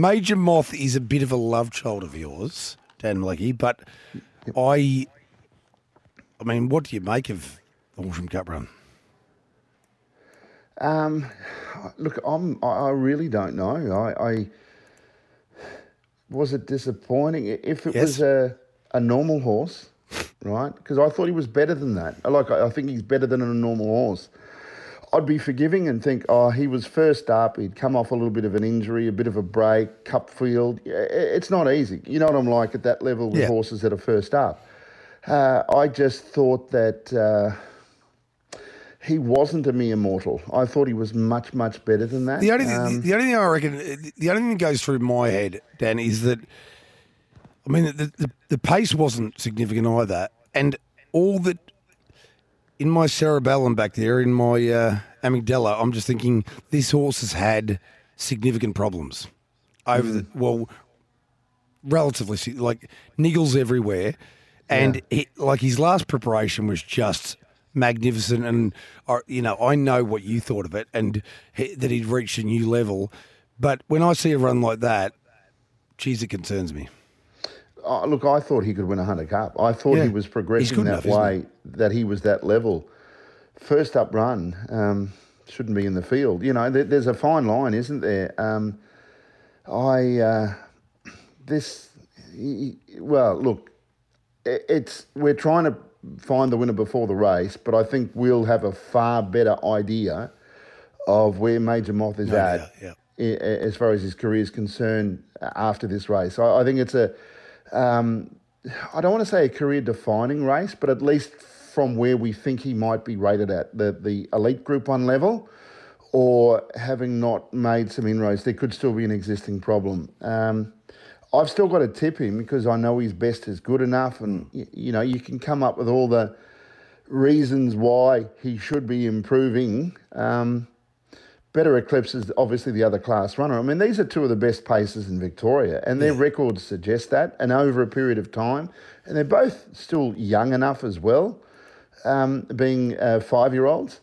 Major Moth is a bit of a love child of yours, Dan Malecki, but I, I mean, what do you make of the Horsham Cup run? Um, look, I'm. I I really don't know. I, I was it disappointing if it Yes. was a a normal horse, right? Because I thought he was better than that. Like I, I think he's better than a normal horse. I'd be forgiving and think, oh, he was first up. He'd come off a little bit of an injury, a bit of a break, cup field. It's not easy. You know what I'm like at that level with Yeah. horses that are first up. Uh, I just thought that. Uh, he wasn't a mere mortal. I thought he was much, much better than that. The only, Um, the only thing I reckon, the only thing that goes through my head, Dan, is that, I mean, the, the, the pace wasn't significant either. And all that, in my cerebellum back there, in my uh, amygdala, I'm just thinking this horse has had significant problems over the, well, relatively, like niggles everywhere. And he, like his last preparation was just magnificent. And, uh, you know, I know what you thought of it and he, that he'd reached a new level. But when I see a run like that, geez, it concerns me. Oh, look, I thought he could win a Hunter Cup. I thought Yeah. he was progressing that enough, way, that he was that level. First up run, um, shouldn't be in the field. You know, there, there's a fine line, isn't there? Um, I, uh, this, he- well, look, i- it's, we're trying to find the winner before the race, but I think we'll have a far better idea of where Major Moth is No at yeah. as far as his career is concerned uh, after this race. I, I think it's a, um, I don't want to say a career defining race, but at least from where we think he might be rated at the, the elite group one level or having not made some inroads, there could still be an existing problem. Um, I've still got to tip him because I know his best is good enough, and y- you know you can come up with all the reasons why he should be improving. Um, Better Eclipse is obviously the other class runner. I mean, these are two of the best paces in Victoria, and their records suggest that, and over a period of time. And they're both still young enough as well, um, being uh, five year olds.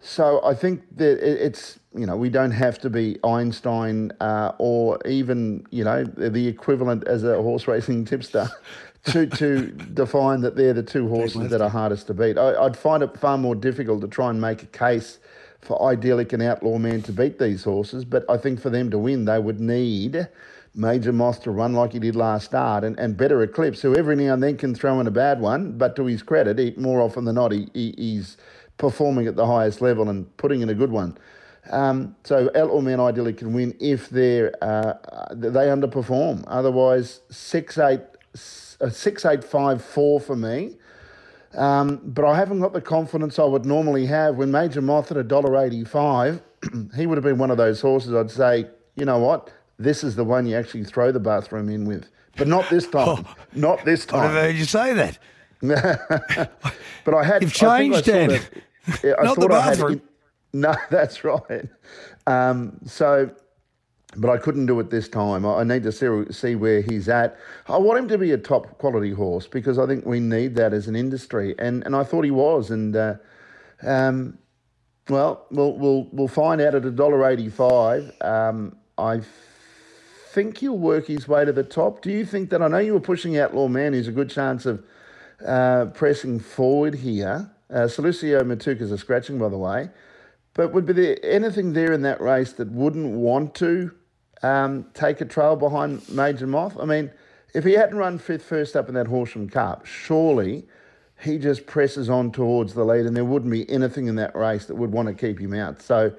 So I think that it's, you know, we don't have to be Einstein uh, or even, you know, the equivalent as a horse racing tipster to, to define that they're the two horses that are hardest to beat. I, I'd find it far more difficult to try and make a case for Idyllic and Outlaw Man to beat these horses, but I think for them to win, they would need Major Moth to run like he did last start and, and better Eclipse, who every now and then can throw in a bad one, but to his credit, he, more often than not, he, he, he's performing at the highest level and putting in a good one. Um, so Outlaw Man Idyllic can win if they're, uh, they underperform. Otherwise, six eight, uh, six eight five four for me. Um, but I haven't got the confidence I would normally have when Major Moth at $1.85, he would have been one of those horses I'd say, you know what, this is the one you actually throw the bathroom in with. But not this time. not this time. I've never heard you say that. But I had. You've I I changed, sort Dan. yeah, I Not the I had bathroom. no, that's right. Um, so, but I couldn't do it this time. I need to see, see where he's at. I want him to be a top quality horse because I think we need that as an industry, and and I thought he was. And uh, um, well, we'll we'll we'll find out at a dollar eighty five. Um, I think he'll work his way to the top. Do you think that? I know you were pushing Outlaw Man. He's a good chance of uh, pressing forward here. Uh, Salucio Matuka's a scratching, by the way. But would be there anything there in that race that wouldn't want to um, take a trail behind Major Moth? I mean, if he hadn't run fifth first up in that Horsham Cup, surely he just presses on towards the lead and there wouldn't be anything in that race that would want to keep him out. So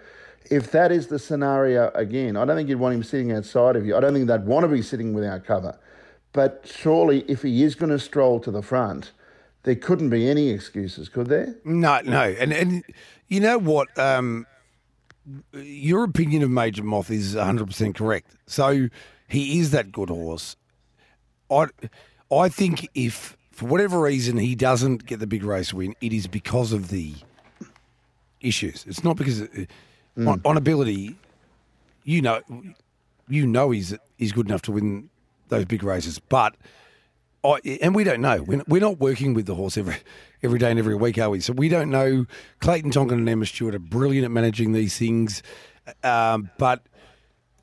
if that is the scenario again, I don't think you'd want him sitting outside of you. I don't think they'd want to be sitting without cover. But surely if he is going to stroll to the front, there couldn't be any excuses, could there? No, no, and and you know what? Um, your opinion of Major Moth is 100% correct. So he is that good horse. I, I think if, for whatever reason, he doesn't get the big race win, it is because of the issues. It's not because, mm. on, on ability, you know, you know he's he's good enough to win those big races, but I, and we don't know. We're, not working with the horse every every day and every week, are we? So we don't know. Clayton Tonkin and Emma Stewart are brilliant at managing these things, um, but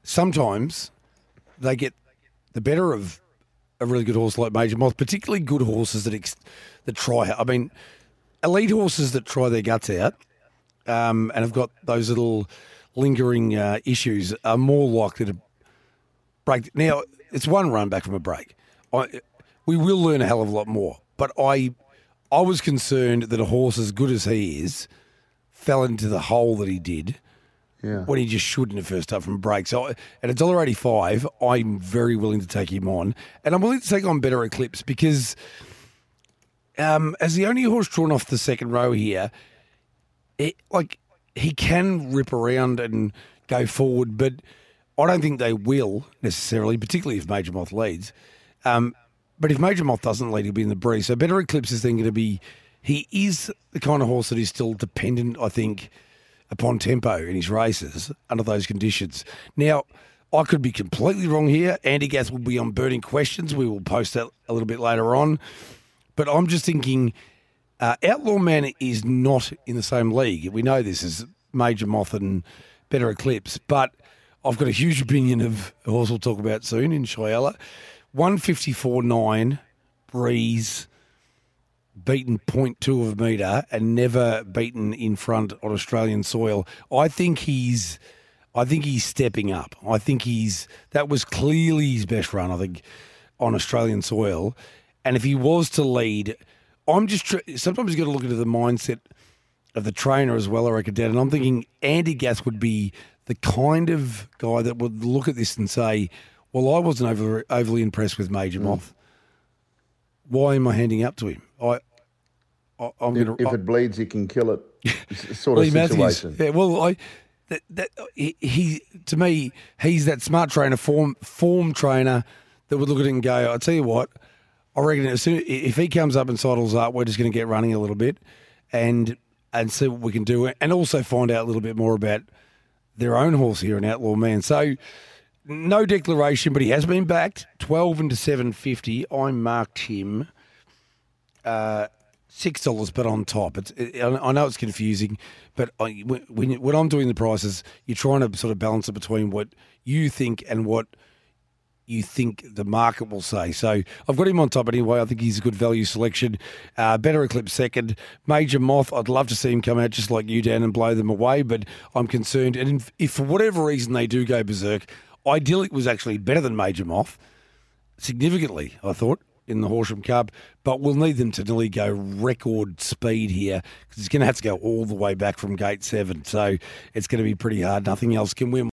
sometimes they get the better of a really good horse like Major Moth, particularly good horses that ex- that try. I mean, elite horses that try their guts out um, and have got those little lingering uh, issues are more likely to break. Now, it's one run back from a break. I, we will learn a hell of a lot more. But I, I was concerned that a horse as good as he is fell into the hole that he did. Yeah. When he just shouldn't have first up from a break. So at a dollar eighty five, I'm very willing to take him on, and I'm willing to take on better Eclipse because, um, as the only horse drawn off the second row here, it, like he can rip around and go forward, but I don't think they will necessarily, particularly if Major Moth leads. Um, but if Major Moth doesn't lead, he'll be in the breeze. So Better Eclipse is then going to be. He is the kind of horse that is still dependent, I think, upon tempo in his races under those conditions. Now, I could be completely wrong here. Andy Gath will be on burning questions. We will post that a little bit later on. But I'm just thinking uh, Outlaw Man is not in the same league. We know this is Major Moth and Better Eclipse, but I've got a huge opinion of a horse we'll talk about soon in Shiella. 154.9 Breeze beaten 0.2 of a metre and never beaten in front on Australian soil. I think he's I think he's stepping up. I think he's that was clearly his best run, I think, on Australian soil. And if he was to lead I'm just sometimes you got to look into the mindset of the trainer as well, I reckon, Dan. And I'm thinking Andy Gath would be the kind of guy that would look at this and say, "Well, I wasn't over, overly impressed with Major mm. Moth. Why am I handing up to him? I, I am going to. If it bleeds, he can kill it. Sort of situation. Matthews, yeah. Well, I. That, that he, he to me he's that smart trainer form form trainer that would look at it and go I tell you what I reckon as soon if he comes up and sidles up, we're just going to get running a little bit, and and see what we can do, and also find out a little bit more about their own horse here in Outlaw Man. So no declaration, but he has been backed twelve into seven fifty. I marked him. Uh, six dollars, but on top. It's it, I know it's confusing, but I, when when I'm doing the prices, you're trying to sort of balance it between what you think and what you think the market will say. So I've got him on top anyway. I think he's a good value selection. Uh, better Eclipse second. Major Moth, I'd love to see him come out just like you, Dan, and blow them away, but I'm concerned. And if for whatever reason they do go berserk, Idyllic was actually better than Major Moth, significantly, I thought. In the Horsham Cup, but we'll need them to nearly go record speed here because it's going to have to go all the way back from gate seven. So it's going to be pretty hard. Nothing else can win.